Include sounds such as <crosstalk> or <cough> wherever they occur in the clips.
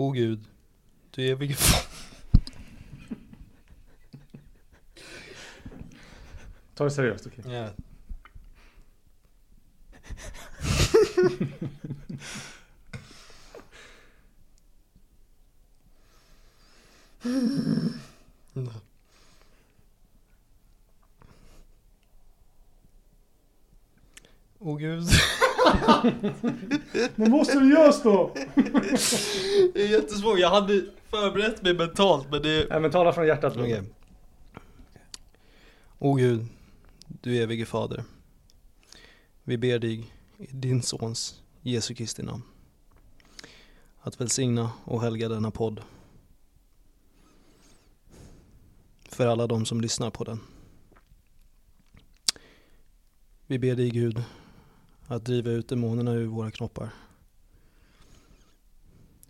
O Gud, du evige Fader. Ta det seriöst, okej. Ja. Åh gud. Men vad seriöst då? Det är jättesvårt. Jag hade förberett mig mentalt men det... Nej men tala från hjärtat. Okej. Åh Gud, du evige Fader. Vi ber dig i din Sons Jesu Kristi namn. Att välsigna och helga denna podd. För alla de som lyssnar på den. Vi ber dig Gud att driva ut demonerna ur våra knoppar.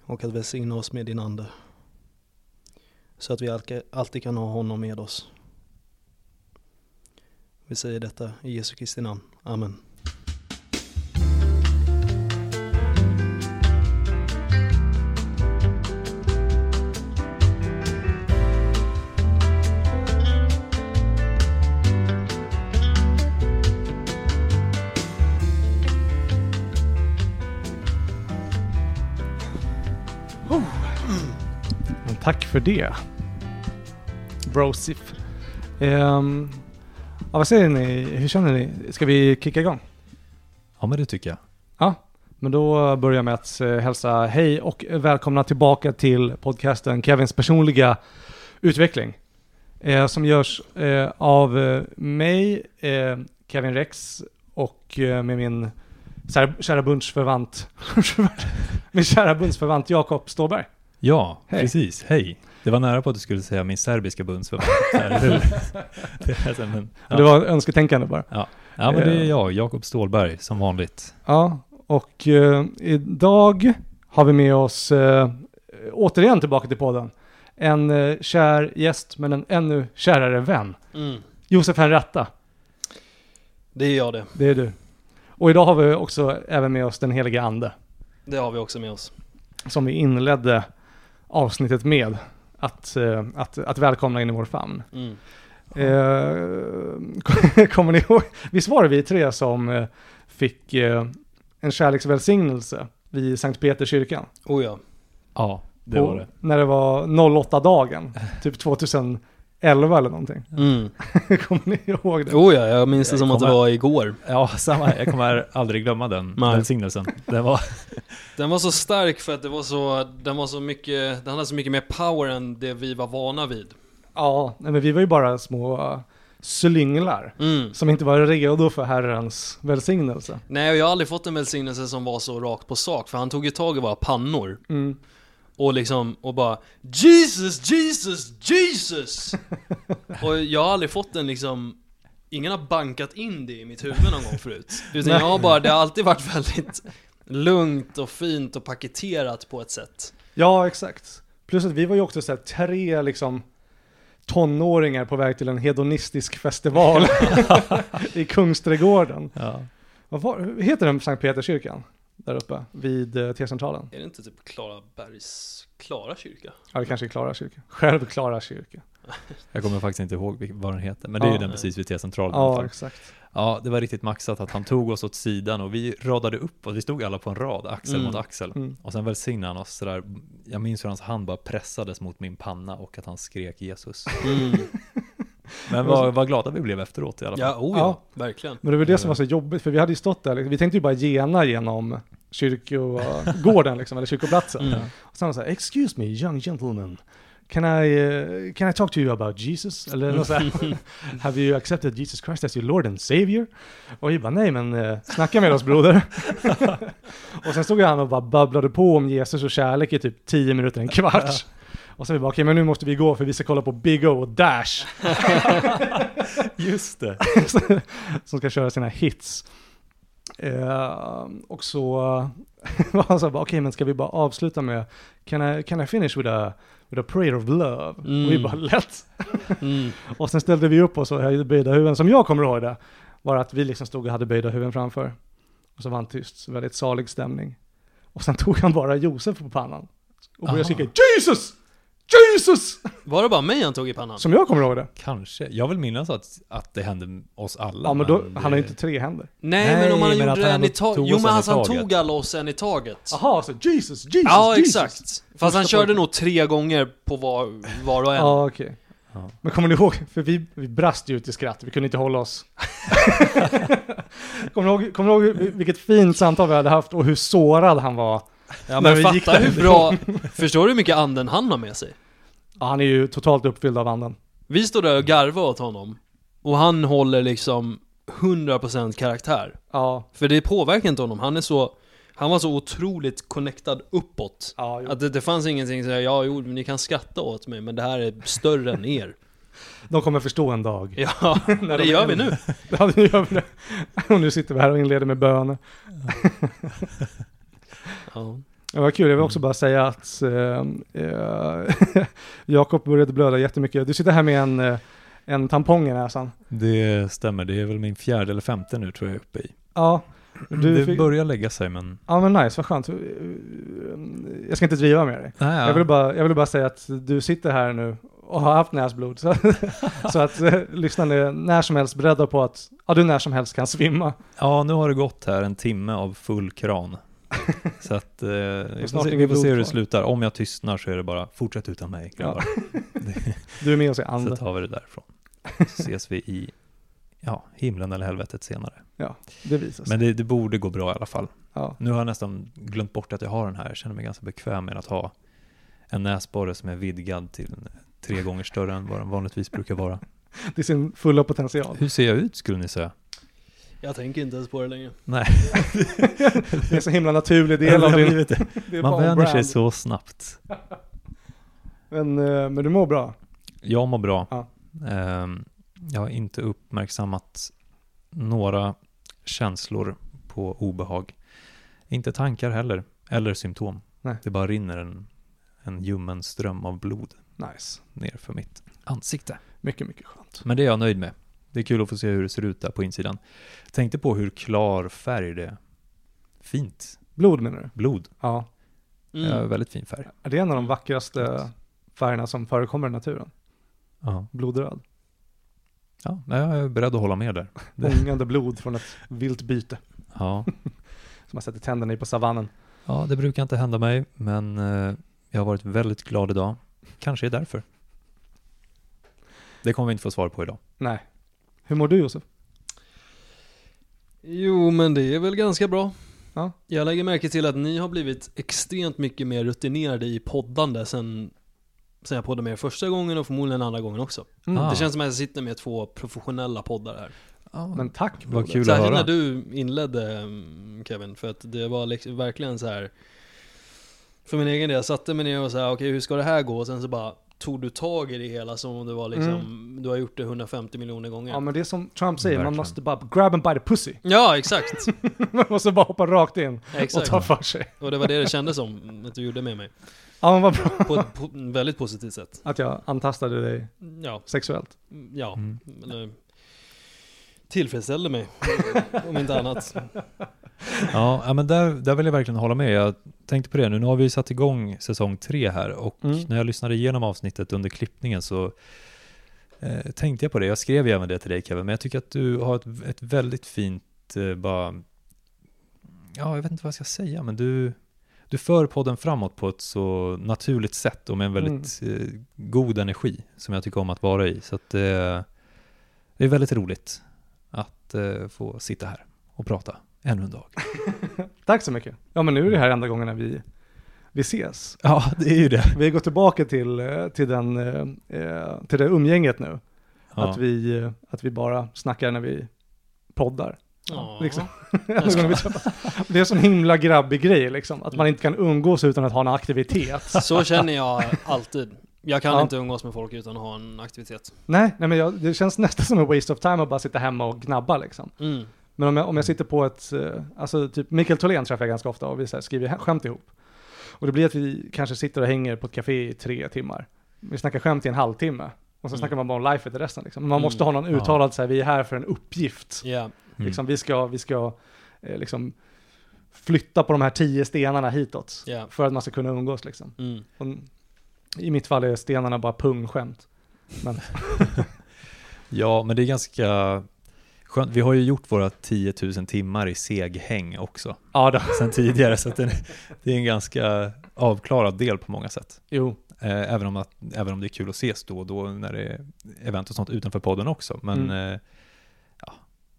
Och att välsigna oss med din ande. Så att vi alltid- kan ha honom med oss. Vi säger detta i Jesu Kristi namn. Amen. För det. Brosif. Um, ja, vad säger ni? Hur känner ni? Ska vi kicka igång? Ja men det tycker jag. Ja, men då börjar jag med att eh, hälsa hej och välkomna tillbaka till podcasten Kevins personliga utveckling. Eh, som görs eh, av eh, mig, eh, Kevin Rex och eh, med min kära bundsförvant, <laughs> min kära bundsförvant Jakob Ståberg. Ja, Hej. precis. Hej. Det var nära på att du skulle säga min serbiska bundsförvant. <laughs> <laughs> Det är men, ja. Det var önsketänkande bara. ja, men det är jag, Jakob Stålberg, som vanligt. Ja, och eh, idag har vi med oss eh, återigen tillbaka till podden. En eh, kär gäst, men en ännu kärare vän. Mm. Josef Henretta, Det är jag det. det är du. Och idag har vi också även med oss den heliga ande, Det har vi också med oss. som vi inledde avsnittet med att, eh, att, att välkomna in i vår famn. Mm. Eh, <laughs> kommer ni ihåg? Visst var det vi tre som eh, fick eh, en kärleksvälsignelse vid Sankt Peterskyrkan? Oh ja. Ja, det på, var det. När det var 08-dagen, typ <laughs> 2011 eller någonting. Mm. <laughs> Kommer ni ihåg det? Oh ja, jag minns det Jag som att det kommer- var igår. Ja, samma. Jag kommer aldrig glömma den <laughs> välsignelsen. Det var... <laughs> Den var så stark för att det var så, den var så mycket, den hade så mycket mer power än det vi var vana vid. Ja, nej, men vi var ju bara små slynglar Mm. som inte var redo för Herrens välsignelse. Nej, och jag har aldrig fått en välsignelse som var så rakt på sak, för han tog ju tag i våra pannor. Mm. Och liksom, och bara Jesus, Jesus, Jesus! <laughs> och jag har aldrig fått en liksom Ingen har bankat in det i mitt huvud någon gång förut Utan jag har bara, det har alltid varit väldigt Lugnt och fint och paketerat på ett sätt Ja, exakt. Plus att vi var ju också så här, tre liksom tonåringar på väg till en hedonistisk festival <laughs> <laughs> i Kungsträdgården. Ja. Vad var, heter den Sankt Peterskyrkan? Där uppe vid eh, T-centralen? Är det inte typ Klarabergs, Klara kyrka? Ja, det kanske är Klara kyrka. Själv Klara kyrka. <laughs> Jag kommer faktiskt inte ihåg vad den heter, men det är ju Ja. den precis vid T-centralen i alla Ja, fall. exakt. Ja, det var riktigt maxat att han tog oss åt sidan och vi radade upp oss. Vi stod alla på en rad, axel Mm. mot axel. Mm. Och sen välsignade han oss sådär. Jag minns hur hans hand bara pressades mot min panna och att han skrek Jesus. Mm. Men vad, vad glada vi blev efteråt i alla fall. Ja, oh ja, verkligen Men det var det som var så jobbigt, för vi hade ju stått där, liksom, vi tänkte ju bara gena genom kyrkogården liksom, eller kyrkoplatsen. Mm. Och sen var det så här, excuse me young gentleman, can I, uh, can I talk to you about Jesus? Eller något så här, <laughs> have you accepted Jesus Christ as your Lord and Savior? Och vi bara, nej men uh, snacka med oss broder. <laughs> och sen stod han och bara babblade på om Jesus och kärlek i typ 10 minuter, en kvart. Och så vi bara, okej men nu måste vi gå för vi ska kolla på Big O och Dash. <laughs> Just det. <laughs> som ska köra sina hits. Eh, och så <laughs> var han så här, bara, okej men ska vi bara avsluta med, can I, can I finish with a, with a prayer of love? Mm. Och vi bara, lätt! mm. Och sen ställde vi upp oss och höjde böjda huvuden, som jag kommer ihåg det, var att vi liksom stod och hade böjda huvuden framför. Och så var han tyst, så väldigt salig stämning. Och sen tog han bara Josef på pannan. och började skrika Jesus! Jesus! Var det bara mig han tog i pannan? Som jag kommer ihåg det. Kanske. Jag vill minnas att, att det hände oss alla. Ja men då, det- han har ju inte tre händer. Nej, Nej, men om han men gjorde han en i taget. tog Jo men alltså han taget. tog alla oss en i taget. Jaha, så Jesus, Jesus, Ja Jesus. exakt. Fast han körde nog tre gånger på var, var och en. Ja, okej. Ja. Men kommer ni ihåg, för vi, vi brast ju ut i skratt, vi kunde inte hålla oss. <laughs> kommer, ni ihåg, kommer ni ihåg vilket fint samtal vi hade haft och hur sårad han var? Ja men fatta hur bra, förstår du hur mycket anden han har med sig? Ja, han är ju totalt uppfylld av anden. Vi står där och garvar åt honom. Och han håller liksom 100% karaktär. Ja, För det påverkar inte honom, han är så Han var så otroligt connectad uppåt ja jo. Att det, det fanns ingenting så här, ja jo, ni kan skratta åt mig men det här är större än er <laughs> de kommer förstå en dag. Ja, <laughs> det de gör vi nu <laughs> Ja, nu gör vi det. Och nu sitter vi här och inleder med böner. Ja. Det var kul, jag vill också bara säga att eh, eh, <laughs> Jakob började blöda jättemycket. Du sitter här med en, eh, en tampong i näsan. Det stämmer, det är väl min fjärde eller femte nu tror jag uppe i. Ja, du det fick, börjar lägga sig men... ja men nice, vad skönt. Jag ska inte driva med dig. Nej, Jag, vill bara, jag vill bara säga att du sitter här nu och har haft näsblod. Så, <laughs> så att eh, lyssnarna är när som helst beredda på att ja, du när som helst kan svimma. Ja, nu har det gått här en timme av full kran. <laughs> Så att eh, vi, får se, vi får se hur det slutar. Om jag tystnar så är det bara fortsätt utan mig grabbar. <laughs> Du är med oss i Så anden. tar vi det därifrån. <laughs> Så ses vi i ja, himlen eller helvetet senare. Ja, det visar sig. Men det, det borde gå bra i alla fall. Ja. Nu har jag nästan glömt bort att jag har den här. Jag känner mig ganska bekväm med att ha en näsborre som är vidgad till tre gånger större än vad den vanligtvis brukar vara. Det är sin fulla potential. Hur ser jag ut skulle ni säga? Jag tänker inte ens på det längre Nej, <laughs> Det är så himla naturlig del av din... <laughs> det. man vänjer sig så snabbt. <laughs> Men, eh, men du mår bra? Jag mår bra. Ja. Ehm, jag har inte uppmärksammat några känslor på obehag. Inte tankar heller, eller symptom. Nej. Det bara rinner en, en ljummen ström av blod Nice. ner för mitt ansikte. Mycket, mycket skönt. Men det är jag nöjd med. Det är kul att få se hur det ser ut där på insidan. Tänkte på hur klar färg det är. Fint Blod menar du? blod. Ja. mm. Ja, väldigt fin färg. Är det en av de vackraste färgerna som förekommer i naturen? Ja, Blodröd. ja nej, jag är beredd att hålla med där. <laughs> Ångande blod från ett vilt byte. Ja, <laughs> Som man sätter tänderna i på savannen. Ja, det brukar inte hända mig, men eh, jag har varit väldigt glad idag. Kanske är därför. Det kommer vi inte få svar på idag. Nej. Hur mår du Josef? Jo men det är väl ganska bra Ja. Jag lägger märke till att ni har blivit extremt mycket mer rutinerade i poddande sen Sen jag poddade med er första gången och förmodligen andra gången också Mm. Ah. Det känns som att jag sitter med två professionella poddar här Ja, Men tack vad kul att Särskilt höra. när du inledde mm, Kevin, för att det var liksom verkligen så här. För min egen del, jag satte mig ner och sa okej hur ska det här gå? Och sen så bara tog du tag i det hela som om det var liksom, du har gjort det 150 miljoner gånger Ja Ja, men det är som Trump säger, man Verkligen. måste bara grab him by the pussy. exakt! <laughs> man måste bara hoppa rakt in och exakt. ta för sig. Och det var det det kändes som att du gjorde med mig. Ja men vad bra På ett po väldigt positivt sätt. att jag antastade dig Ja, sexuellt. ja. Mm. Eller, tillfredsställde mig, om inte annat. Ja, men där, där vill jag verkligen hålla med. Jag tänkte på det nu. Nu har vi satt igång säsong tre här och Mm. när jag lyssnade igenom avsnittet under klippningen så eh, tänkte jag på det. Jag skrev ju även det till dig Kevin, men jag tycker att du har ett, ett väldigt fint, eh, bara, ja, jag vet inte vad jag ska säga, men du, du för podden framåt på ett så naturligt sätt och med en väldigt Mm. eh, god energi som jag tycker om att vara i. Så att eh, det är väldigt roligt att eh, få sitta här och prata ännu en dag. <laughs> Tack så mycket. Ja men nu är det här enda gångerna vi, vi ses. Ja, det är ju det. Vi går tillbaka till, eh, till, den, eh, till det umgänget nu. Ja. Att, vi, att vi bara snackar när vi poddar. Ja. Liksom. Gången det är <laughs> en sån himla grabbig grej liksom. Att man inte kan umgås utan att ha en aktivitet. Så känner jag alltid. Jag kan Ja. inte umgås med folk utan att ha en aktivitet. Nej, nej men jag, det känns nästan som en waste of time att bara sitta hemma och gnabba liksom. Mm. Men om jag, om jag sitter på ett, eh, alltså typ Mikael Tholén träffar jag ganska ofta och vi så här skriver skämt ihop. Och det blir att vi kanske sitter och hänger på ett café i tre timmar. Vi snackar skämt i en halvtimme. Och så Mm. snackar man bara om life i resten liksom. Men Man Mm. måste ha någon Ja. uttalad så här, vi är här för en uppgift. Ja. Mm. Liksom, vi ska, vi ska eh, liksom flytta på de här tio stenarna hitåt. Ja. För att man ska kunna umgås liksom. Mm. Och I mitt fall är stenarna bara pungskämt. Men <laughs> Ja, men det är ganska skönt. Vi har ju gjort våra 10 000 timmar i seghäng också ja, då, sen tidigare, så det, det är en ganska avklarad del på många sätt. jo. Eh, även, om att, även om det är kul att ses då och då när det är event och sånt utanför podden också. Men Mm. eh, ja,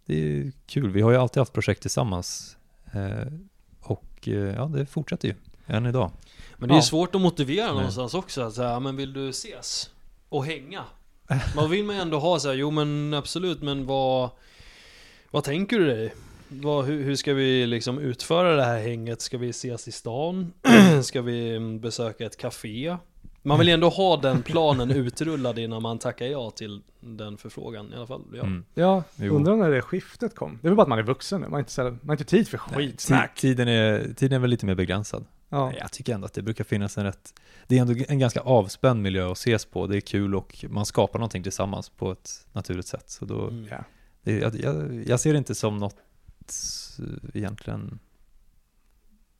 det är kul. Vi har ju alltid haft projekt tillsammans. Eh, och ja, det fortsätter ju än idag. Men det är ju Ja. svårt att motivera Nej. någonstans också. Att säga, men vill du ses? Och hänga? Man vill man ju ändå ha så här, jo men absolut, men vad... Vad tänker du dig? Vad, hur, hur ska vi liksom utföra det här hänget? Ska vi ses i stan? <clears throat> ska vi mm, besöka ett café? Man vill ju ändå ha den planen utrullad innan man tackar ja till den förfrågan i alla fall. Ja. Mm. Ja, undrar när det skiftet kom. Det är väl bara att man är vuxen nu. Man har inte, så- man har inte tid för Nej, skitsnack. ti- Tiden är, tiden är väl lite mer begränsad. Ja. Jag tycker ändå att det brukar finnas en rätt, det är ändå en ganska avspänd miljö att ses på. Det är kul och man skapar någonting tillsammans på ett naturligt sätt. Så då, Mm. Ja. det, jag, jag, jag ser det inte som något egentligen,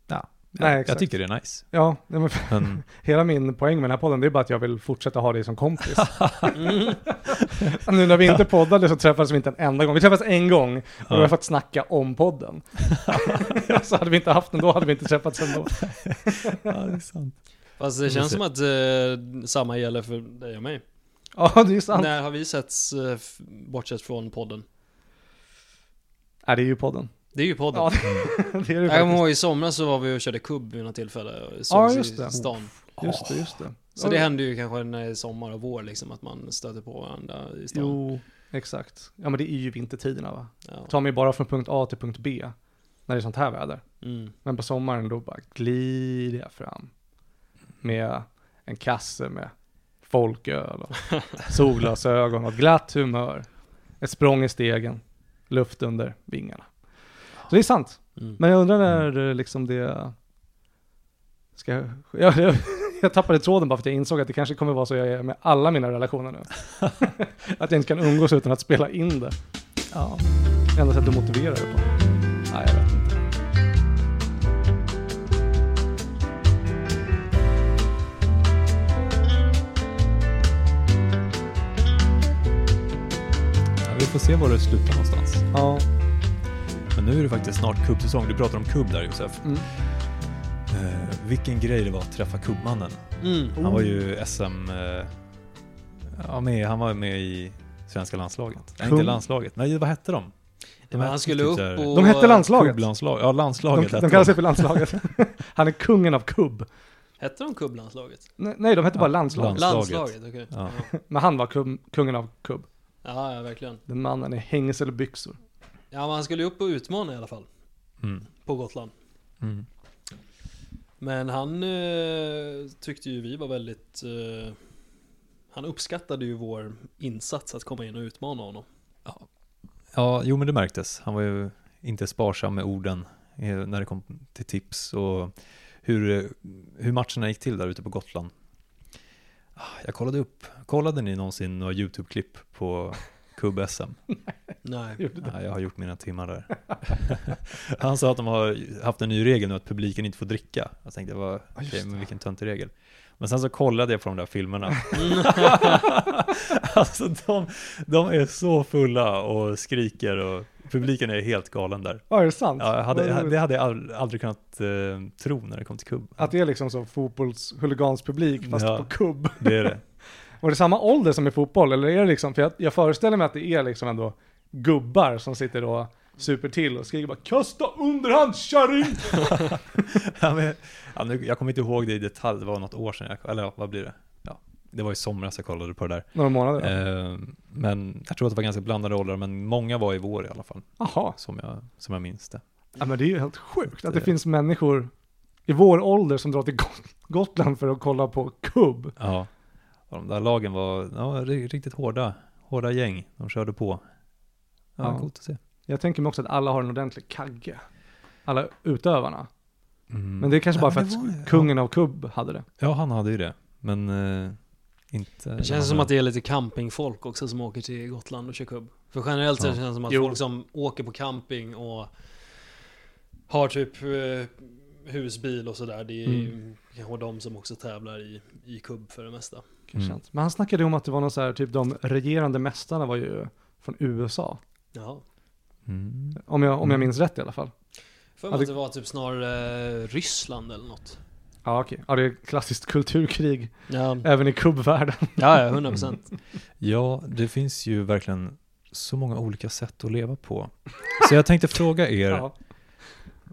ja, Nej, jag, exakt. jag tycker det är nice. Ja, men Men <laughs> hela min poäng med den här podden det är bara att jag vill fortsätta ha dig som kompis. <laughs> Mm. nu när vi inte poddade så träffades vi inte en enda gång. Vi träffades en gång och Ja. vi har fått snacka om podden. <laughs> så hade vi inte haft den då hade vi inte träffats ändå. ja, det är sant. Fast det känns som att eh, samma gäller för dig och mig. Ja, det är sant. När har vi setts, eh, bortsett från podden? det är ju podden. Det är ju podden. Ja, det <laughs> är det Jag kommer ihåg i somras så var vi och körde kubb vid något tillfälle. och Ja, just i det. stan. Just det, just det. Så det händer ju kanske när det är sommar och vår liksom, att man stöter på varandra i stan. Jo, exakt. Ja men det är ju vintertiderna va. Ja. Tar mig bara från punkt A till punkt B. När det är sånt här väder. Mm. Men på sommaren då bara glider jag fram. Med en kasse med folköl och <laughs> solglasögon och glatt humör. Ett språng i stegen. Luft under vingarna. Så det är sant. Mm. Men jag undrar när eh, liksom det ska <laughs> jag, jag, jag tappade tråden bara för att jag insåg att det kanske kommer vara så jag är med alla mina relationer nu. <laughs> att jag inte kan umgås utan att spela in det. Ja. Enda sättet att motivera det på. Nej, jag vet inte. ja, vi får se var det slutar någonstans. Ja. Men nu är det faktiskt snart kubbsäsong. Du pratar om kubb där Josef. Mm. Eh, vilken grej det var att träffa kubbmannen. Mm. Han var ju SM, eh, ja, med, han var med i svenska landslaget. Nej, Kung. inte landslaget. Nej, vad hette de? Men han skulle typ upp och... De hette landslaget. Kubblandslag, ja De, landslaget de hette kallar sig för landslaget. <laughs> Han är kungen av kubb. Hette de kubblandslaget? Nej, nej, de hette bara Ja, landslaget. Landslaget. Landslaget, okej. Ja. Ja. Men han var kub, kungen av kubb. ja, ja, verkligen. Den mannen är hängelsebyxor. Ja, men han skulle ju upp och utmana i alla fall. Mm. På Gotland. Mm. Men han eh, tyckte ju vi var väldigt... Eh, han uppskattade ju vår insats att komma in och utmana honom. Ja, jo men det märktes. Han var ju inte sparsam med orden eh, när det kom till tips och hur, hur matcherna gick till där ute på Gotland. Ah, Jag kollade upp, kollade ni någonsin några YouTube-klipp på kubb-SM? <laughs> Nej. Det. Ja, jag har gjort mina timmar där. <laughs> Han sa att de har haft en ny regel nu att publiken inte får dricka. Jag tänkte, vad, okej, det. men vilken töntig regel. Men sen så kollade jag på de där filmerna. <laughs> Alltså de, de är så fulla och skriker och publiken är helt galen där. Ja, är det sant? Ja, jag hade, Vad jag, det hade jag ald- aldrig kunnat eh, tro när det kom till kubb. Att det är liksom så fotbollshuliganspublik fast Ja. på kubb. Det är det. Var det samma ålder som i fotboll? Eller är det liksom, för jag, jag föreställer mig att det är liksom ändå gubbar som sitter och super till och skriker bara 'Kasta underhand kärring!' <laughs> ja, men, ja, nu, jag kommer inte ihåg det i detalj, det var något år sedan, jag, eller ja, vad blir det? Ja, det var i somras jag kollade på det där. Några månader. Eh, men jag tror att det var ganska blandade åldrar, men många var i vår i alla fall, Jaha. som jag, som jag minns det. Ja men det är ju helt sjukt att det Det- finns människor i vår ålder som drar till Got- Gotland för att kolla på kubb. Ja, och de där lagen var ja, ri- riktigt hårda, hårda gäng, de körde på. Ja, Ja. coolt att se. Jag tänker mig också att alla har en ordentlig kagge. Alla utövarna. Mm. Men det är kanske bara för att det var- kungen av kubb hade det. Ja, han hade ju det, men eh, inte... Det känns som att det är lite campingfolk också som åker till Gotland och kör kubb. För generellt så Ja. känns det som att Jo. folk som åker på camping och har typ eh, husbil och sådär. Det är Mm. kanske de som också tävlar i, i kubb för det mesta. Kanske Mm. Men han snackade om att det var någon så här, typ de regerande mästarna var ju från USA. Jaha. Mm. Om jag, om jag Mm. minns rätt i alla fall. För Ja, mig att det var typ snarare Ryssland eller något. Ja okej, ja det är klassiskt kulturkrig Ja, även i kubbvärlden. ja, ja 100 procent. <laughs> Ja, det finns ju verkligen så många olika sätt att leva på. Så jag tänkte fråga er, <laughs> Ja.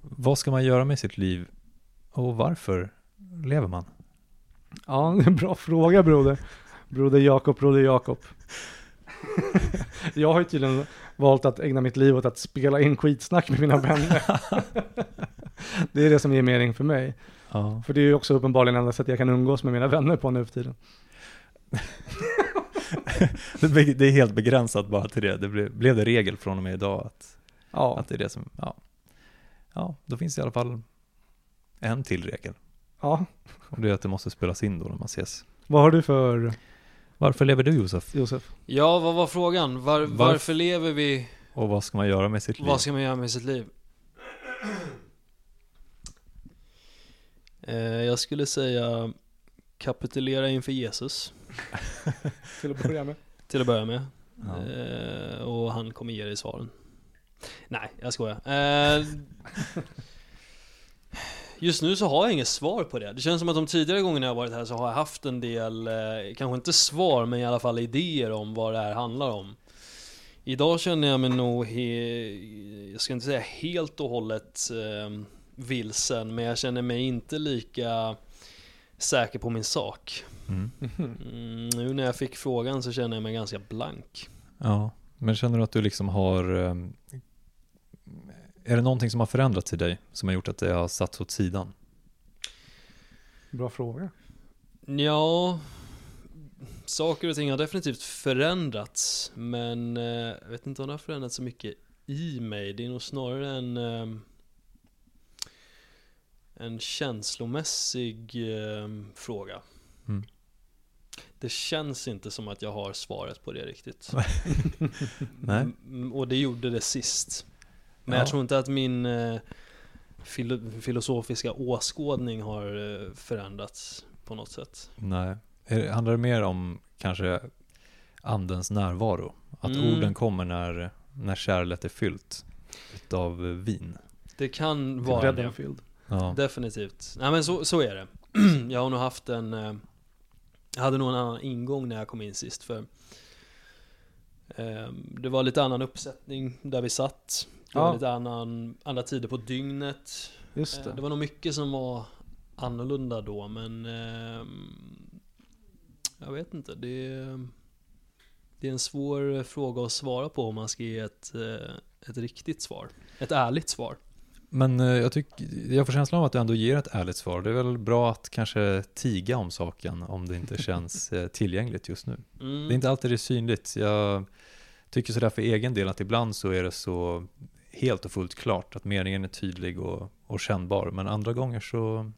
vad ska man göra med sitt liv och varför lever man? Ja, <laughs> det är en bra fråga broder. Broder Jakob, broder Jakob. jag har ju tydligen valt att ägna mitt liv åt att spela in skitsnack med mina vänner. <laughs> det är det som ger mening för mig. Ja. För det är ju också uppenbarligen enda sättet jag kan umgås med mina vänner på nu för tiden. <laughs> Det är helt begränsat bara till det. Det blev, blev det regel från och med idag att, Ja, att det är det som, ja. Ja, då finns det i alla fall en till regel. Ja. Och det är att det måste spelas in då när man ses. Vad har du för Varför lever du Josef? Josef? Ja, vad var frågan? Var, Varf- varför lever vi? Och vad ska man göra med sitt liv? Vad ska man göra med sitt liv? Eh, jag skulle säga kapitulera inför Jesus <laughs> Till att börja med. till att börja med. Ja. Eh, och han kommer ge dig svaren. Nej, jag skojar. Eh, just nu så har jag inget svar på det. Det känns som att de tidigare gångerna jag varit här så har jag haft en del, eh, kanske inte svar, men i alla fall idéer om vad det här handlar om. Idag känner jag mig nog, he- jag ska inte säga helt och hållet eh, vilsen, men jag känner mig inte lika säker på min sak. Mm. Mm, nu när jag fick frågan så känner jag mig ganska blank. Ja, men känner du att du liksom har ehm, Är det någonting som har förändrats i dig som har gjort att det har satts åt sidan? Bra fråga. Ja, saker och ting har definitivt förändrats, men eh, jag vet inte om det har förändrats så mycket i mig. Det är nog snarare en eh, en känslomässig eh, fråga. Mm. Det känns inte som att jag har svaret på det riktigt. <laughs> Nej. Mm, Och det gjorde det sist. Men Ja. jag tror inte att min eh, filo- filosofiska åskådning har eh, förändrats på något sätt. Nej. Är, handlar det mer om kanske andens närvaro? Att Mm. orden kommer när, när kärlet är fyllt utav vin? Det kan vara det. Reddenfield. Ja. Definitivt. Nej men så, så är det. <clears throat> jag har nog haft en... eh, Jag hade nog en annan ingång när jag kom in sist för eh, Det var lite annan uppsättning där vi satt. Det var Ja. lite annan, andra tider på dygnet. Just Eh, det. Det var nog mycket som var annorlunda då men ehm, Jag vet inte, det är, det är en svår fråga att svara på om man ska ge ett, eh, ett riktigt svar. Ett ärligt svar. Men eh, jag, tycker, jag får känslan av att du ändå ger ett ärligt svar. Det är väl bra att kanske tiga om saken om det inte känns <laughs> eh, tillgängligt just nu. Mm. Det är inte alltid det är synligt. Jag tycker sådär för egen del att ibland så är det så helt och fullt klart att meningen är tydlig och, och kännbar. Men andra gånger så,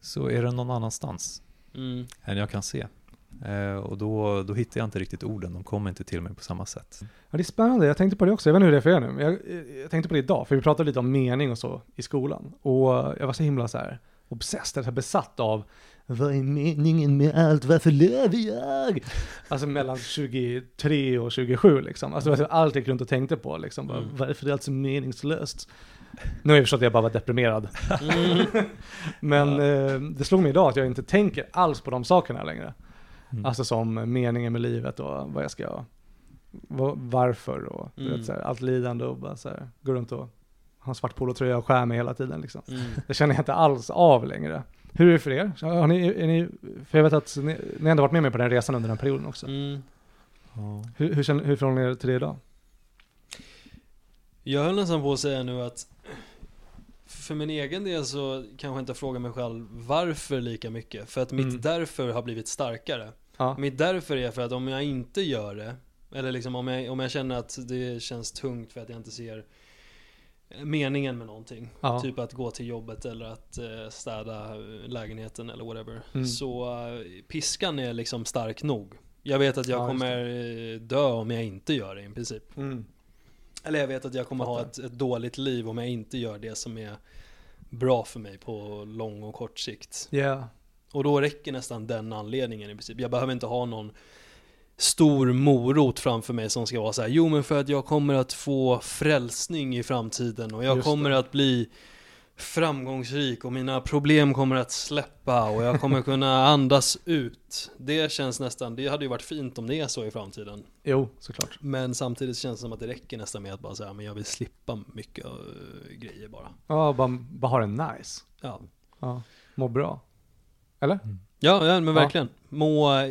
så är den någon annanstans Mm. än jag kan se. Eh, och då, då hittar jag inte riktigt orden, de kommer inte till mig på samma sätt. Ja, det är spännande. Jag tänkte på det också. Jag vet inte hur det är för er nu. Men jag, jag tänkte på det idag. För vi pratade lite om mening och så i skolan. Och jag var så himla så här obsessed, så besatt av vad är meningen med allt? Varför lever jag? Alltså mellan 23 och 27 liksom. Alltså allt jag gick runt och tänkte på liksom. Bara, Mm. Varför är allt så meningslöst? Nu har jag förstått att jag bara var deprimerad. Mm. <laughs> Men eh, det slog mig idag att jag inte tänker alls på de sakerna längre. Mm. Alltså som meningen med livet och vad jag ska, va- varför och du Mm. vet, så här, allt lidande och bara så här, gå runt och ha en svart polotröja och skär mig hela tiden liksom. Mm. Det känner jag inte alls av längre. Hur är det för er? Har ni, är ni, för jag vet att ni, ni har ändå varit med mig på den resan under den perioden också. Mm. Ja. Hur, hur, känner, hur förhåller ni er till det idag? Jag höll nästan på att säga nu att för min egen del så kanske jag inte frågar mig själv varför lika mycket. För att mitt Mm. därför har blivit starkare. Ja. Mitt därför är för att om jag inte gör det, eller liksom om jag, om jag känner att det känns tungt för att jag inte ser meningen med någonting. Ja. Typ att gå till jobbet eller att eh, städa lägenheten eller whatever. Mm. Så eh, piskan är liksom stark nog. Jag vet att jag Ja, kommer eh, dö om jag inte gör det i princip. Mm. Eller jag vet att jag kommer ha Fattar. ett, ett dåligt liv om jag inte gör det som är bra för mig på lång och kort sikt. Ja, Och då räcker nästan den anledningen i princip. Jag behöver inte ha någon stor morot framför mig som ska vara så här. Jo men för att jag kommer att få frälsning i framtiden och jag Just kommer det. att bli framgångsrik och mina problem kommer att släppa och jag kommer kunna andas ut. Det känns nästan, det hade ju varit fint om det är så i framtiden. jo, såklart. Men samtidigt känns det som att det räcker nästan med att bara säga men jag vill slippa mycket eh, grejer bara. Ja, bara, bara ha det nice. Ja. Ja, må bra. Eller? Ja, ja men Ja. verkligen. Må eh,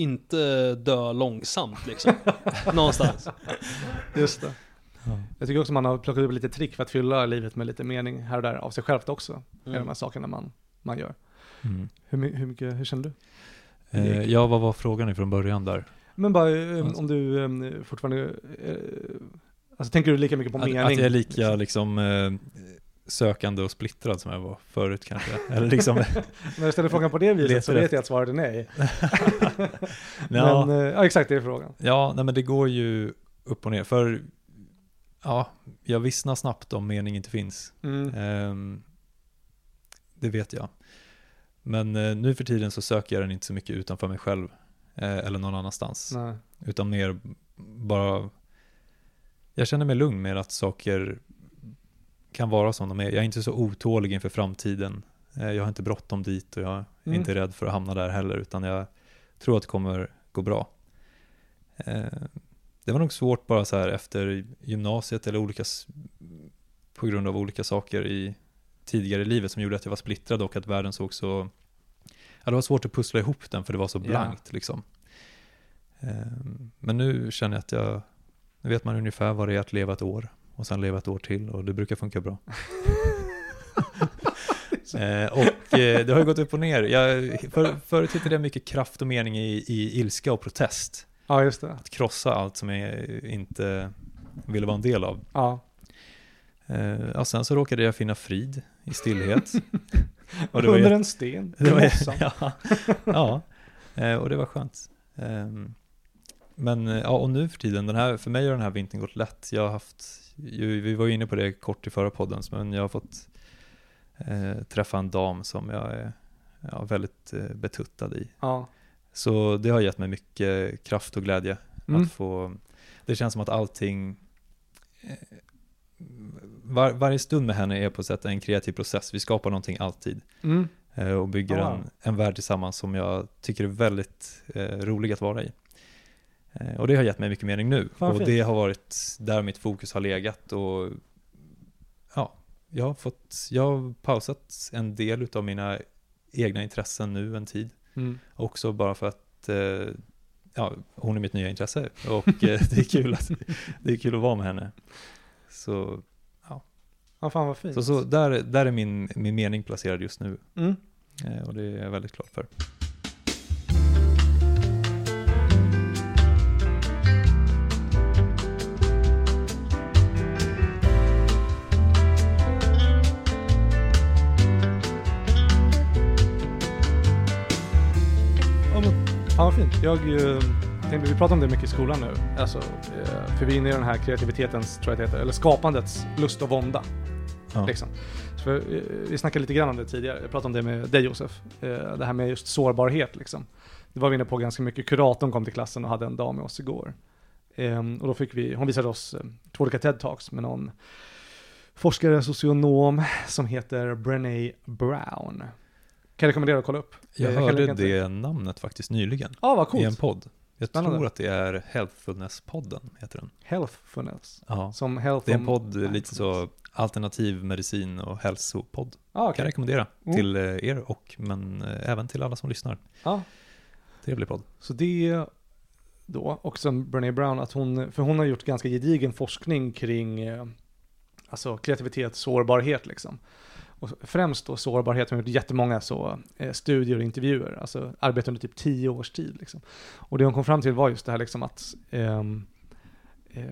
inte dö långsamt liksom. <laughs> Någonstans. Just det. Ja. Jag tycker också man har plockat upp lite trick för att fylla livet med lite mening här och där av sig självt också. Mm. Mm. de här sakerna man, man gör. Mm. Hur, hur, mycket, hur känner du? Eh, ja, vad var frågan ifrån början där? Men bara eh, Alltså. om du eh, fortfarande, eh, alltså tänker du lika mycket på Att, mening? att jag är lika liksom sökande och splittrad som jag var förut kanske. Eller liksom, <laughs> När jag ställer frågan på det viset så vet efter- jag att svaret är nej. <laughs> <laughs> ja, Men, eh, ja exakt det är frågan. ja, nej men det går ju upp och ner. För ja, jag vissnar snabbt om mening inte finns. Mm. Ehm, det vet jag. Men eh, nu för tiden så söker jag den inte så mycket utanför mig själv. Eh, eller någon annanstans. Nej. Utan mer bara, jag känner mig lugn med att saker kan vara som de är. Jag är inte så otålig inför framtiden. Eh, Jag har inte bråttom dit och jag är Mm. inte rädd för att hamna där heller, utan jag tror att det kommer gå bra. Det var nog svårt bara så här efter gymnasiet eller olika, på grund av olika saker i tidigare i livet som gjorde att jag var splittrad och att världen såg så, ja det var svårt att pussla ihop den för det var så blankt liksom. Eh, Men nu känner jag att jag, nu vet man ungefär vad det är att leva ett år och sen leva ett år till och det brukar funka bra. <laughs> Eh, och eh, det har ju gått upp och ner. Jag, för, förut hittade jag mycket kraft och mening i, i ilska och protest. Ja just det. Att krossa allt som jag inte ville vara en del av. Ja. Eh, sen så råkade jag finna frid i stillhet. <laughs> Och det Under var en sten, det var, <laughs> ja, ja, eh, och det var skönt. Ehm, Men eh, ja, och nu för tiden, den här, för mig har den här vintern gått lätt. Jag har haft, ju, vi var ju inne på det kort i förra podden, men jag har fått eh, träffa en dam som jag är ja, väldigt betuttad i. Ja. Så det har gett mig mycket kraft och glädje Mm. att få, det känns som att allting, eh, var, varje stund med henne är på ett sätt en kreativ process. Vi skapar någonting alltid Mm. eh, och bygger Wow. en, en värld tillsammans som jag tycker är väldigt eh, rolig att vara i. Eh, och det har gett mig mycket mening nu. Fan, och fint. det har varit där mitt fokus har legat. Och ja, jag har, fått, jag har pausat en del av mina egna intressen nu en tid. Mm. Också bara för att eh, ja, hon är mitt nya intresse. Och eh, <laughs> det, är kul att, det är kul att vara med henne. Så, Ja fan vad fint. så, så där, där är min, min mening placerad just nu. Mm. Eh, och det är jag väldigt glad för. Jag eh, tänkte, vi pratar om det mycket i skolan nu. Alltså, eh, för vi är inne i den här kreativitetens, tror jag det heter, eller skapandets lust och vånda. Ja. Liksom. För, eh, vi snackade lite grann om det tidigare, jag pratade om det med dig Josef. Det här med just sårbarhet liksom. Det var vi inne på ganska mycket. Kuratorn kom till klassen och hade en dag med oss igår. Ehm, och då fick vi, hon visade oss två olika TED-talks med någon forskare, socionom som heter Brené Brown. Kan jag rekommendera att kolla upp. Jag kan hörde det namnet faktiskt nyligen Ja, vad i coolt. en podd. Jag Spännande. tror att det är Healthfulness-podden, heter den. Healthfulness. Ja. Som health Det är en podd, lite så alternativ medicin och hälsopodd. Ja, Kan okej. jag rekommendera Mm. till eh, er och men eh, även till alla som lyssnar. Ja, Trevlig podd. så det då, och sen Brené Brown, att hon, för hon har gjort ganska gedigen forskning kring eh, alltså kreativitet, sårbarhet liksom. Och främst då sårbarhet, hon har gjort jättemånga så, eh, studier och intervjuer, alltså arbete under typ tio års tid. Liksom. Och det hon kom fram till var just det här liksom att ehm, eh,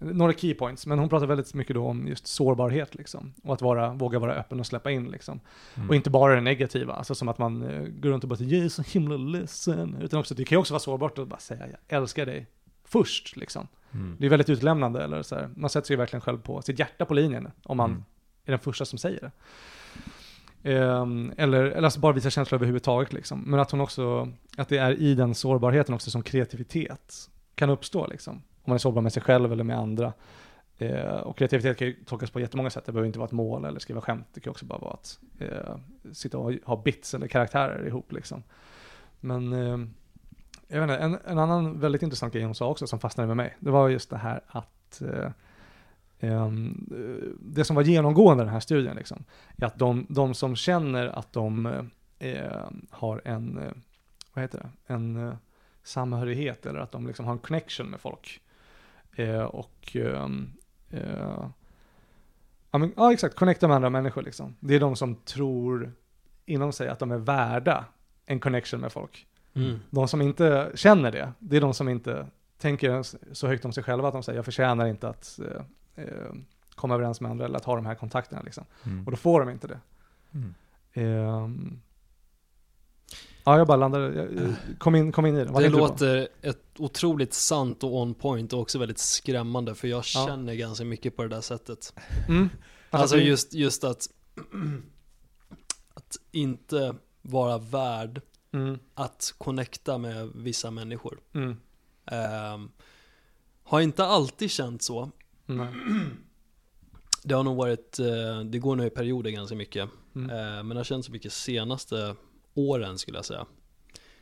några key points, men hon pratar väldigt mycket då om just sårbarhet liksom. Och att vara, våga vara öppen och släppa in liksom. Mm. Och inte bara det negativa, alltså som att man eh, går runt och bara säger jag är så himla ledsen. Utan också, det kan ju också vara sårbart att bara säga jag älskar dig först liksom. Mm. Det är väldigt utlämnande, eller så här. man sätter sig verkligen själv på sitt hjärta på linjen om man Mm är den första som säger det. Ehm, eller, eller alltså bara visa känslor överhuvudtaget liksom. Men att hon också, att det är i den sårbarheten också som kreativitet kan uppstå liksom. Om man är sårbar med sig själv eller med andra. Eh, och kreativitet kan ju tolkas på jättemånga sätt. Det behöver inte vara ett mål eller skriva skämt. Det kan också bara vara att eh, sitta och ha bits eller karaktärer ihop liksom. Men eh, jag vet inte, en, en annan väldigt intressant grej hon sa också som fastnade med mig. Det var just det här att eh, det som var genomgående i den här studien liksom, är att de, de som känner att de eh, har en, eh, vad heter det, en eh, samhörighet eller att de liksom har en connection med folk. Eh, och ehm, eh, ja, men, ja exakt, connecta med andra människor liksom. Det är de som tror inom sig att de är värda en connection med folk. Mm. De som inte känner det, det är de som inte tänker så högt om sig själva att de säger jag förtjänar inte att eh, eh, komma överens med andra eller att ha de här kontakterna liksom. Mm. Och då får de inte det. Mm. Ehm, ja, jag bara landade, jag, jag kom, in, kom in i det. Vad Det låter ett otroligt sant och on point och också väldigt skrämmande för jag Ja. känner ganska mycket på det där sättet. Mm. Alltså det- just, just att, <clears throat> att inte vara värd Mm, att connecta med vissa människor. mm, Ehm, har inte alltid känt så. Mm, <clears throat> Det har nog varit, eh, det går nog i perioder ganska mycket. mm, Eh, men det har känts så mycket senaste åren skulle jag säga.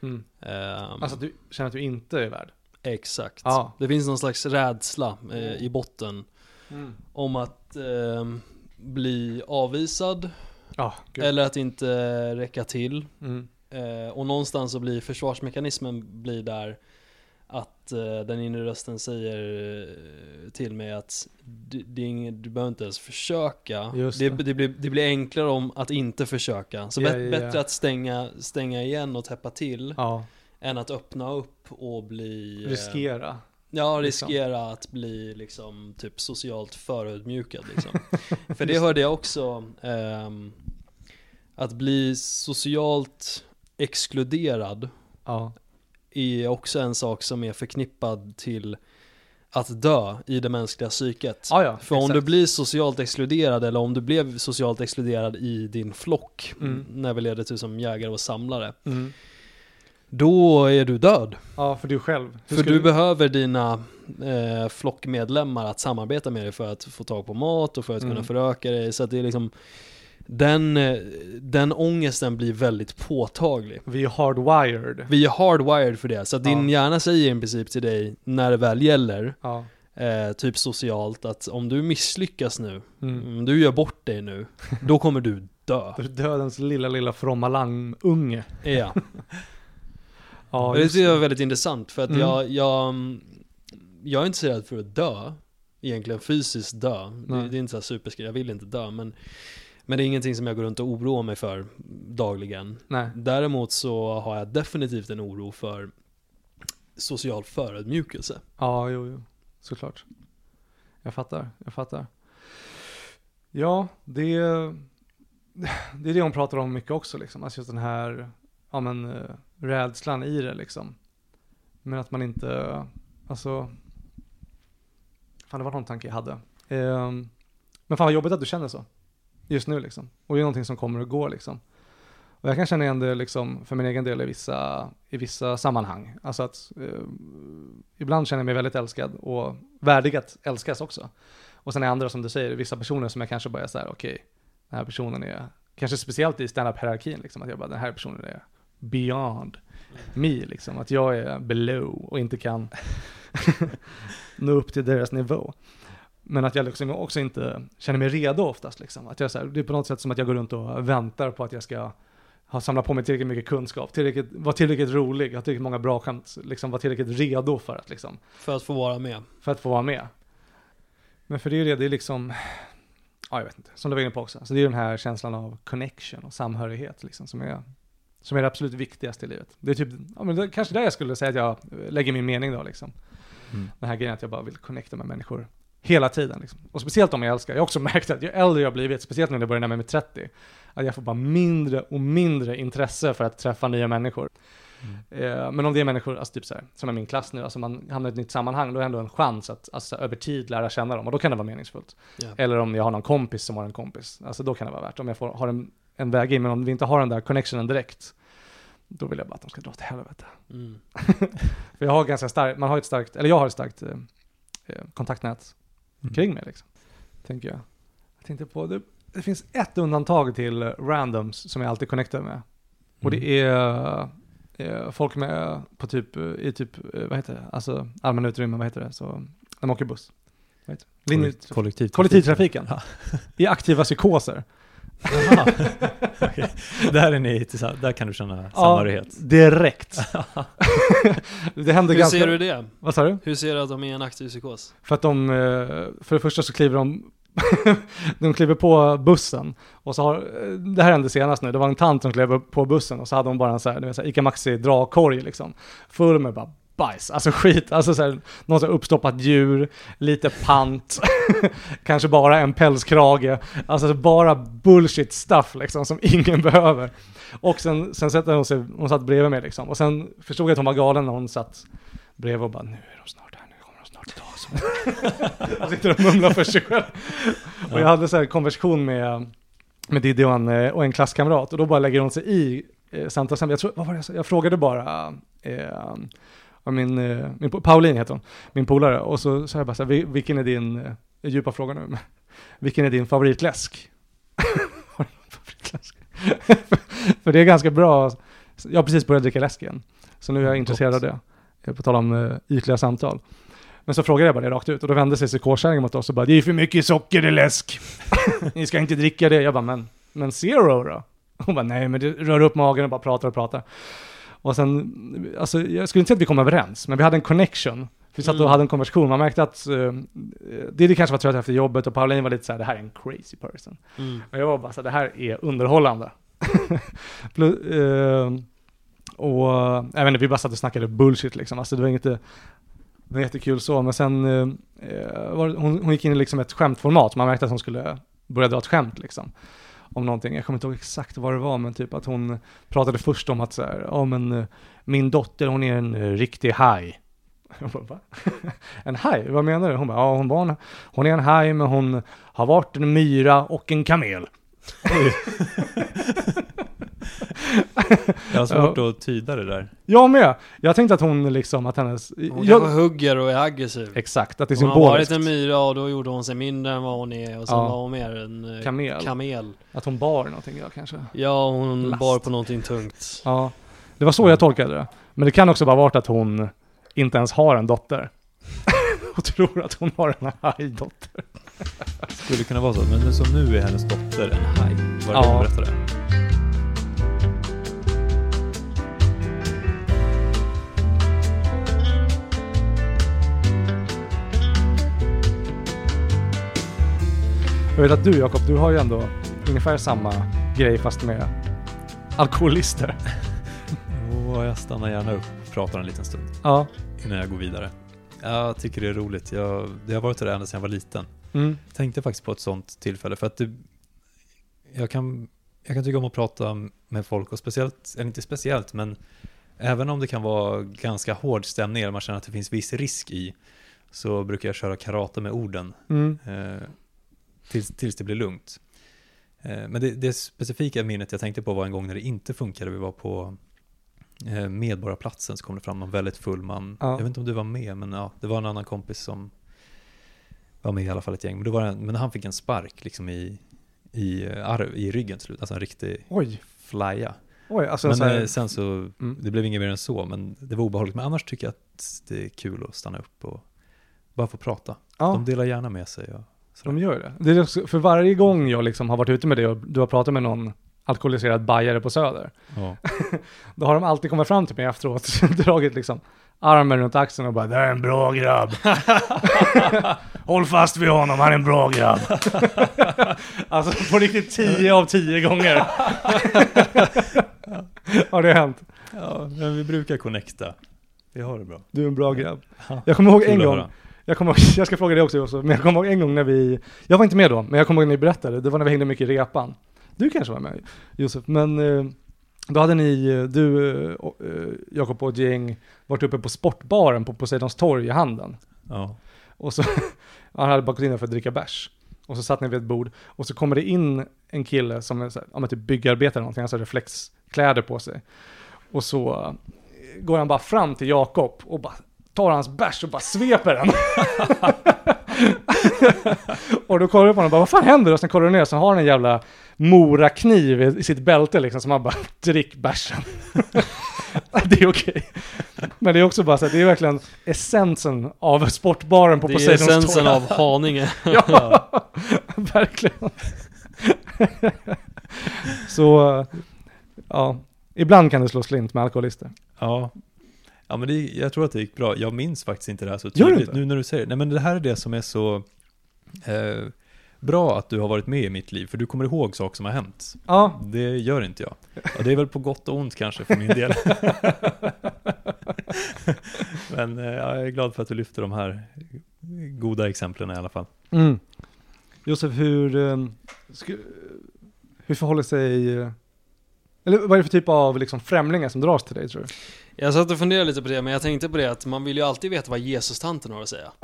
mm. Ehm, Alltså att du känner att du inte är värd? exakt. Ja. Det finns någon slags rädsla eh, i botten Mm. om att ehm, bli avvisad gud. eller att inte räcka till. Mm. Eh, och någonstans så blir försvarsmekanismen blir där eh, den inre rösten säger eh, till mig att du, det är inget, du behöver inte ens försöka. Det, det. det, blir, det blir enklare om att inte försöka. Så ja. bättre att stänga, stänga igen och täppa till Ja, än att öppna upp och bli... eh, riskera. Ja, liksom. riskera att bli liksom typ socialt förödmjukad liksom. <laughs> För det hörde jag också, ehm, att bli socialt exkluderad Ja, är också en sak som är förknippad till att dö i det mänskliga psyket. ja, ja För om exakt. du blir socialt exkluderad eller om du blev socialt exkluderad i din flock Mm. när vi levde till som jägare och samlare, Mm. då är du död. Ja, för du själv. Hur För ska du behöver dina eh, flockmedlemmar att samarbeta med dig för att få tag på mat och för att Mm. kunna föröka dig. Så att det är liksom den, eh, den ångesten blir väldigt påtaglig. Vi är hardwired. Vi är hardwired för det. Så att din Ja. hjärna säger i princip till dig när det väl gäller, Ja. eh, typ socialt, att om du misslyckas nu, Mm. om du gör bort dig nu, <laughs> då kommer du dö. Dödens lilla, lilla fromma langunge. Ja. <laughs> Ja, det tycker jag är väldigt intressant för att Mm. jag, jag, jag är inte så rädd för att dö, egentligen fysiskt dö. Det, det är inte så här superskri, jag vill inte dö men, men det är ingenting som jag går runt och oroar mig för dagligen. Nej. Däremot så har jag definitivt en oro för social förödmjukelse. Ja, jo, jo. Såklart. Jag fattar, jag fattar. Ja, det, det är det hon pratar om mycket också liksom. Alltså just den här, ja men, eh, rädslan i det liksom. Men att man inte, alltså, fan det var någon tanke jag hade. Ehm, men fan vad jobbigt att du känner så. Just nu liksom. Och det är någonting som kommer och går liksom. Och jag kan känna igen det liksom för min egen del i vissa, i vissa sammanhang. Alltså att eh, ibland känner jag mig väldigt älskad och värdig att älskas också. Och sen är andra som du säger, vissa personer som jag kanske bara är så här, okej, den här personen är, kanske speciellt i standup-hierarkin liksom, att jag bara, den här personen är beyond me liksom, att jag är below och inte kan <laughs> nå upp till deras nivå. Men att jag liksom också inte känner mig redo oftast liksom. Att jag så här, det är på något sätt som att jag går runt och väntar på att jag ska ha samlat på mig tillräckligt mycket kunskap, tillräckligt, vara tillräckligt rolig, ha tillräckligt många bra skämt, liksom vara tillräckligt redo för att liksom För att få vara med. för att få vara med. Men för det är det, det är liksom, ja jag vet inte, som du var inne på också. Så det är den här känslan av connection och samhörighet liksom som är, som är det absolut viktigaste i livet. Det är typ, ja men det är kanske där jag skulle säga att jag lägger min mening då liksom. Mm. Den här grejen att jag bara vill connecta med människor hela tiden liksom. Och speciellt om jag älskar. Jag har också <laughs> märkt att ju äldre jag blivit, speciellt nu när jag börjar närma mig 30, att jag får bara mindre och mindre intresse för att träffa nya människor. Eh, men om det är människor, alltså typ så här, som är min klass nu, alltså man hamnar i ett nytt sammanhang, då är det ändå en chans att alltså, över tid lära känna dem och då kan det vara meningsfullt. Ja. Eller om jag har någon kompis som har en kompis, alltså då kan det vara värt. Om jag får, har en, en väg in, men om vi inte har den där connectionen direkt, då vill jag bara att de ska dra till helvete. Mm. <laughs> För jag har ganska starkt, man har ett starkt, eller jag har ett starkt eh, eh, kontaktnät Mm. kring mig liksom. Tänker jag. Jag tänkte på, det, det finns ett undantag till randoms som jag alltid connectar med. Och Mm. det är eh, folk med på typ, i typ, eh, vad heter det, alltså allmänna utrymmen, vad heter det, så, när man åker buss. Vad heter det? Linje, Kollek- Kollektivtrafik. kollektivtrafiken. Ja. I aktiva psykoser. <laughs> Okej. Där är ni tillsammans, där kan du känna samhörighet. direkt. <laughs> det händer Hur ganska... ser du det? Vad sa du? Hur ser du att de är en aktiv psykos? För att de, eh, för det första så kliver de, <laughs> de kliver på bussen och så har, eh, det här hände senast nu, det var en tant som klev på bussen och så hade hon bara en så här, så här Ica Maxi dragkorg liksom, full med bara bajs, alltså skit, alltså så här, någon så här uppstoppat djur, lite pant, <laughs> kanske bara en pälskrage, alltså bara bullshit stuff liksom som <laughs> ingen behöver. Och sen, sen sätter hon sig, hon satt bredvid mig liksom, och sen förstod jag att hon var galen när hon satt bredvid och bara nu är de snart här, nu kommer de snart ta oss. <laughs> Jag sitter och mumlar för sig själv. Och jag hade så här konversation med, med Diddy och en, och en klasskamrat och då bara lägger hon sig i eh, samtalsämnet. Jag, tror, vad var det jag, jag frågade bara, eh, av min, eh, min, Pauline heter hon, min polare, och så sa jag bara så här, "Vi- vilken är din, eh, djupa fråga nu, men <laughs> vilken är din favoritläsk? <laughs> Favoritläsk? <laughs> för det är ganska bra, jag har precis börjat dricka läsk igen, så nu är jag intresserad av det. Eh, På tal om uh, ytliga samtal. Men så frågade jag bara det rakt ut och då vände sig psykoskärringen mot oss och bara det är för mycket socker i läsk. Ni ska inte dricka det. Jag bara men, men zero då? Hon bara nej men det rör upp magen och bara pratar och pratar. Och sen, alltså jag skulle inte säga att vi kom överens, men vi hade en connection. Vi satt och Mm. hade en konversation, man märkte att uh, Diddy kanske var trött efter jobbet och Pauline var lite så här: det här är en crazy person. Mm. Och jag var bara så här, det här är underhållande. <laughs> Plus, eh, och jag vet inte, vi bara satt och snackade bullshit liksom. Alltså det var inget, det var jättekul så, men sen eh, eh, var, hon, hon gick in i liksom ett skämtformat, man märkte att hon skulle börja dra ett skämt liksom. Om någonting, jag kommer inte ihåg exakt vad det var, men typ att hon pratade först om att så här, ja men eh, min dotter hon är en eh, riktig haj. <laughs> Jag bara, va? <laughs> en haj? Vad menar du? Hon bara, ja hon, var en, hon är en haj men hon har varit en myra och en kamel. <laughs> Jag har svårt att tyda det där. Jag med! Jag tänkte att hon liksom, att hennes... Hon jag, hugger och är aggressiv. exakt, att det är Hon har varit symboliskt. en myra och då gjorde hon sig mindre än vad hon är och sen Ja. var hon mer en eh, Kamel. kamel. Att hon bar någonting, ja kanske. Ja, hon Last. bar på någonting tungt. Ja, det var så jag tolkade det. Men det kan också bara varit att hon inte ens har en dotter. <laughs> och tror att hon har en hajdotter. Skulle kunna vara så, men som nu är hennes dotter en haj. Var det Ja. det du berättade? Jag vet att du Jakob, du har ju ändå ungefär samma grej fast med alkoholister. Och jag stannar gärna upp och pratar en liten stund Ja. innan jag går vidare. Jag tycker det är roligt. Jag, det har varit det ända sedan jag var liten. Mm. tänkte faktiskt på ett sånt tillfälle för att det, jag, kan, jag kan tycka om att prata med folk och speciellt, eller inte speciellt, men även om det kan vara ganska hård stämning eller man känner att det finns viss risk i så brukar jag köra karate med orden Mm. eh, tills, tills det blir lugnt. Eh, men det, det specifika minnet jag tänkte på var en gång när det inte funkade. Vi var på eh, Medborgarplatsen så kom det fram någon väldigt full man. Ja. Jag vet inte om du var med, men ja, det var en annan kompis som var med i alla fall ett gäng. Men, då var det, men han fick en spark liksom i, i, eh, arv, i ryggen till slut, alltså en riktig Oj, flya. oj, alltså Men så här, sen så, Mm. det blev inget mer än så, men det var obehagligt. Men annars tycker jag att det är kul att stanna upp och bara få prata. ja. De delar gärna med sig. Och. De gör det. det är också, för varje gång jag liksom har varit ute med dig och du har pratat med någon alkoholiserad bajare på Söder, Ja. <laughs> då har de alltid kommit fram till mig efteråt, <laughs> dragit liksom armen runt axeln och bara Det är en bra grabb. <laughs> Håll fast vid honom, han är en bra grabb. alltså på riktigt 10 av 10 gånger. har det hänt. Ja, men vi brukar connecta. Vi har det bra. Du är en bra grabb. Ja. Jag kommer ihåg en gång. Jag, kommer ihåg, jag ska fråga dig också Josef, men jag kommer ihåg en gång när vi, jag var inte med då, men jag kommer ihåg när ni berättade, det var när vi hängde mycket i repan. Du kanske var med Josef, men eh, Då hade ni, eh, du eh, och, Jakob och ett gäng, varit uppe på sportbaren på Poseidons torg i Handen. Ja. Och så, <laughs> han hade bara gått in där för att dricka bärs. Och så satt ni vid ett bord. Och så kommer det in en kille som är så här, ja, men typ byggarbetare eller någonting, han har reflexkläder på sig. Och så går han bara fram till Jakob och bara tar hans bärs och bara sveper den. <laughs> och då kollar du på honom och bara, vad fan händer? Och sen kollar du ner så har han en jävla morakniv i, i sitt bälte liksom, som han bara, drick bärsen. <laughs> det är okej. Men det är också bara så här, det är verkligen essensen av sportbaren på Det är Poseidons essensen torg. av Haninge. <laughs> Ja, verkligen. så, ja, ibland kan det slå slint med alkoholister. Ja. Ja men det, jag tror att det gick bra. Jag minns faktiskt inte det här så tydligt nu när du säger det. Nej men det här är det som är så eh, bra att du har varit med i mitt liv. För du kommer ihåg saker som har hänt. Ja, Det gör inte jag. Och det är väl på gott och ont kanske för min del. <laughs> men eh, ja, jag är glad för att du lyfter de här goda exemplen i alla fall. mm. Josef, hur, sku, hur förhåller sig, eh, eller vad är det för typ av liksom, främlingar som dras till dig tror du? Jag satt och funderade lite på det, men jag tänkte på det att man vill ju alltid veta vad Jesus-tanten har att säga. <laughs>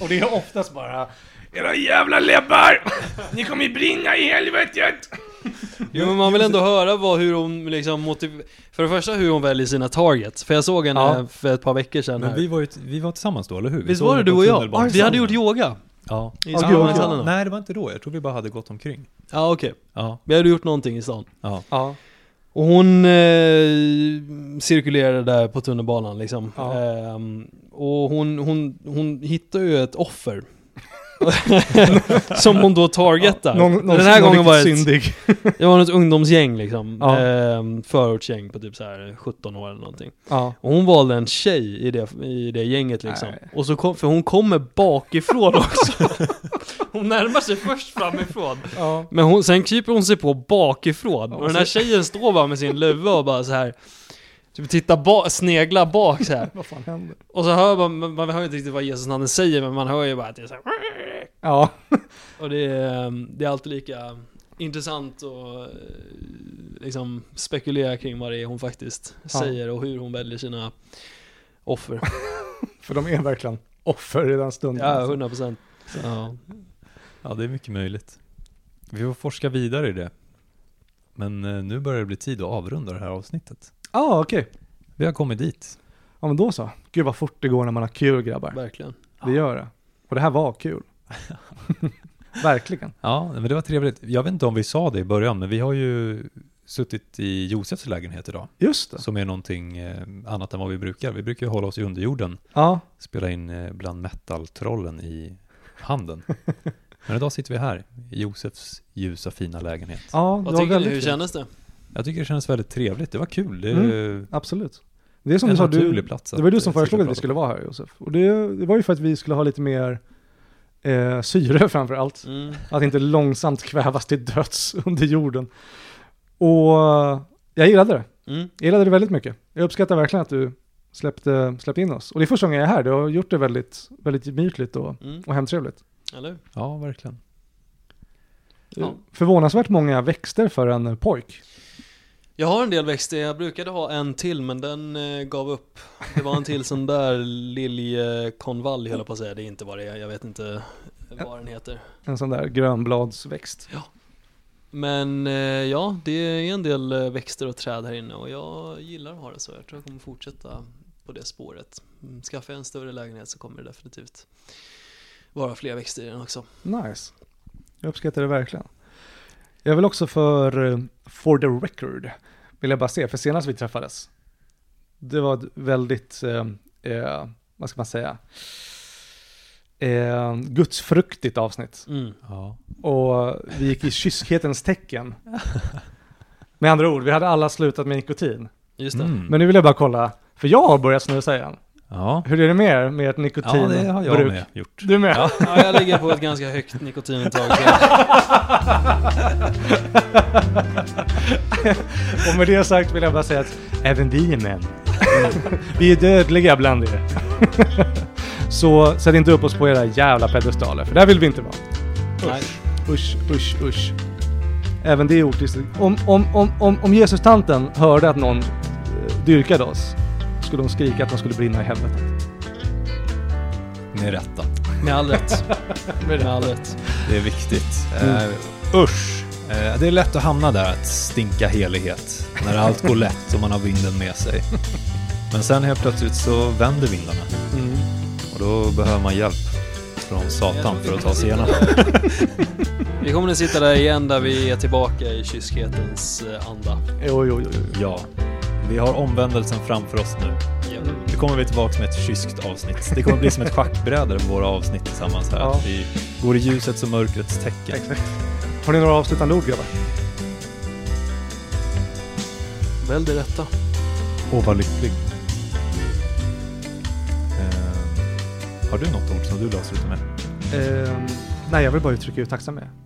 Och det är oftast bara Era jävla läbbar! Ni kommer ju brinna i helvetet! Jo men man vill ändå höra vad, hur hon liksom motiv... För det första hur hon väljer sina targets. För jag såg henne Ja. för ett par veckor sedan Men här. vi var ju vi var tillsammans då, eller hur? Vi Visst var det du och jag? Vi hade gjort yoga Ja. i samband gud. Sanna. Nej, det var inte då. Jag tror vi bara hade gått omkring. Ja okej. Ja, Vi hade gjort någonting i stan. ja. Ja, Och hon eh, cirkulerade där på tunnelbanan liksom. Ja. Ehm, och hon, hon, hon hittar ju ett offer. <laughs> som hon då targetar. någon, någon, Den här någon gången var riktigt ett, syndig. <laughs> det var ett ungdomsgäng liksom. Ja. Ehm, förortsgäng på typ så här 17 år eller någonting. Ja. Och hon valde en tjej i det, i det gänget liksom. Nej. Och så kom, för hon kommer bakifrån <laughs> också. hon närmar sig först framifrån. ja. Men hon, sen kryper hon sig på bakifrån. Ja, Och den här tjejen står bara med sin luva och bara så här. Typ tittar ba, sneglar bak så här. <laughs> Vad fan händer? Och så hör man, man, man hör inte riktigt vad Jesus namnet säger men man hör ju bara att det är så här. Ja. <laughs> Och det är, ehm, det är alltid lika intressant att eh, liksom spekulera kring vad det är hon faktiskt Ja. säger och hur hon väljer sina offer. <laughs> För de är verkligen offer i den stunden. Ja, alltså. 100 procent. Ja. ja, det är mycket möjligt. Vi får forska vidare i det. Men eh, nu börjar det bli tid att avrunda det här avsnittet. Ja, ah, okej. Vi har kommit dit. Ja, men då så. Gud vad fort det går när man har kul grabbar. Verkligen. Det gör det. Och det här var kul. <laughs> Verkligen. Ja, men det var trevligt. Jag vet inte om vi sa det i början, men vi har ju suttit i Josefs lägenhet idag. Just det. Som är någonting eh, annat än vad vi brukar. Vi brukar ju hålla oss i underjorden. Ja, Spela in eh, bland metal-trollen i handen. <laughs> Men idag sitter vi här, i Josefs ljusa fina lägenhet. ja det Vad var tycker ni? väldigt Hur fint. kändes det? Jag tycker det känns väldigt trevligt. Det var kul. Det Mm. Absolut. Det är som en du sa, du, naturlig plats. det var du som föreslog att vi skulle vara här Josef. Och det, det var ju för att vi skulle ha lite mer eh, syre <laughs> framför allt. Mm. Att inte långsamt kvävas till döds <laughs> under jorden. Och eh, jag gillade det. Mm. Jag gillade det väldigt mycket. Jag uppskattar verkligen att du släppte, släppte in oss. Och det är första gången jag är här. Du har gjort det väldigt, väldigt gemytligt och, Mm. och hemtrevligt. Eller. Ja, verkligen. Ja. Förvånansvärt många växter för en pojk. Jag har en del växter, jag brukade ha en till men den eh, gav upp. Det var en till sån där liljekonvalj höll jag på att säga, det är inte vad det är, jag vet inte vad den heter. En sån där grönbladsväxt. Men eh, ja, det är en del eh, växter och träd här inne och jag gillar att ha det så. Jag tror jag kommer fortsätta på det spåret. Mm, Skaffar jag en större lägenhet så kommer det definitivt vara fler växter i den också. Nice. Jag uppskattar det verkligen. Jag vill också för, eh, for the record, vill jag bara se, för senast vi träffades, det var ett väldigt, eh, eh, vad ska man säga, eh, gudsfruktigt avsnitt. Mm. Ja. Och vi gick i kyskhetens tecken. Med andra ord, vi hade alla slutat med nikotin. Just det. Mm. Men nu vill jag bara kolla, för jag har börjat snusa igen. Ja. Hur är det med er med ert ja, nikotinbruk? det har jag med gjort. Du med? Ja. Ja, jag ligger på ett ganska högt nikotinintag. <laughs> Och med det sagt vill jag bara säga att även vi är män. vi är dödliga bland er. <laughs> Så sätt inte upp oss på era jävla pedestaler, för där vill vi inte vara. Nej. Usch, usch, usch. Även det är okristligt. Om, om, om, om, om Jesus-tanten hörde att någon eh, dyrkade oss, skulle hon skrika att de skulle brinna i helvetet. Med rätta. Med all rätt. <laughs> Med all rätt. Det är viktigt. Mm. Eh, usch! Eh, det är lätt att hamna där, att stinka helighet. När allt går lätt och man har vinden med sig. Men sen helt plötsligt så vänder vindarna. Mm. Och då behöver man hjälp från Satan för att ta sig igenom. <laughs> Vi kommer att sitta där igen där vi är tillbaka i kyskhetens eh, anda. Jo, jo, jo, jo. Ja, vi har omvändelsen framför oss nu. Nu kommer vi tillbaka med ett kyskt avsnitt. Det kommer bli som ett schackbräde på våra avsnitt tillsammans här. Ja. Vi går i ljusets och mörkrets tecken. Exakt. Har ni några avslutande ord grabbar? Välj det rätta. Och var lycklig. Eh, har du något ord som du vill avsluta med? Ehm, nej, jag vill bara uttrycka hur tacksam jag är.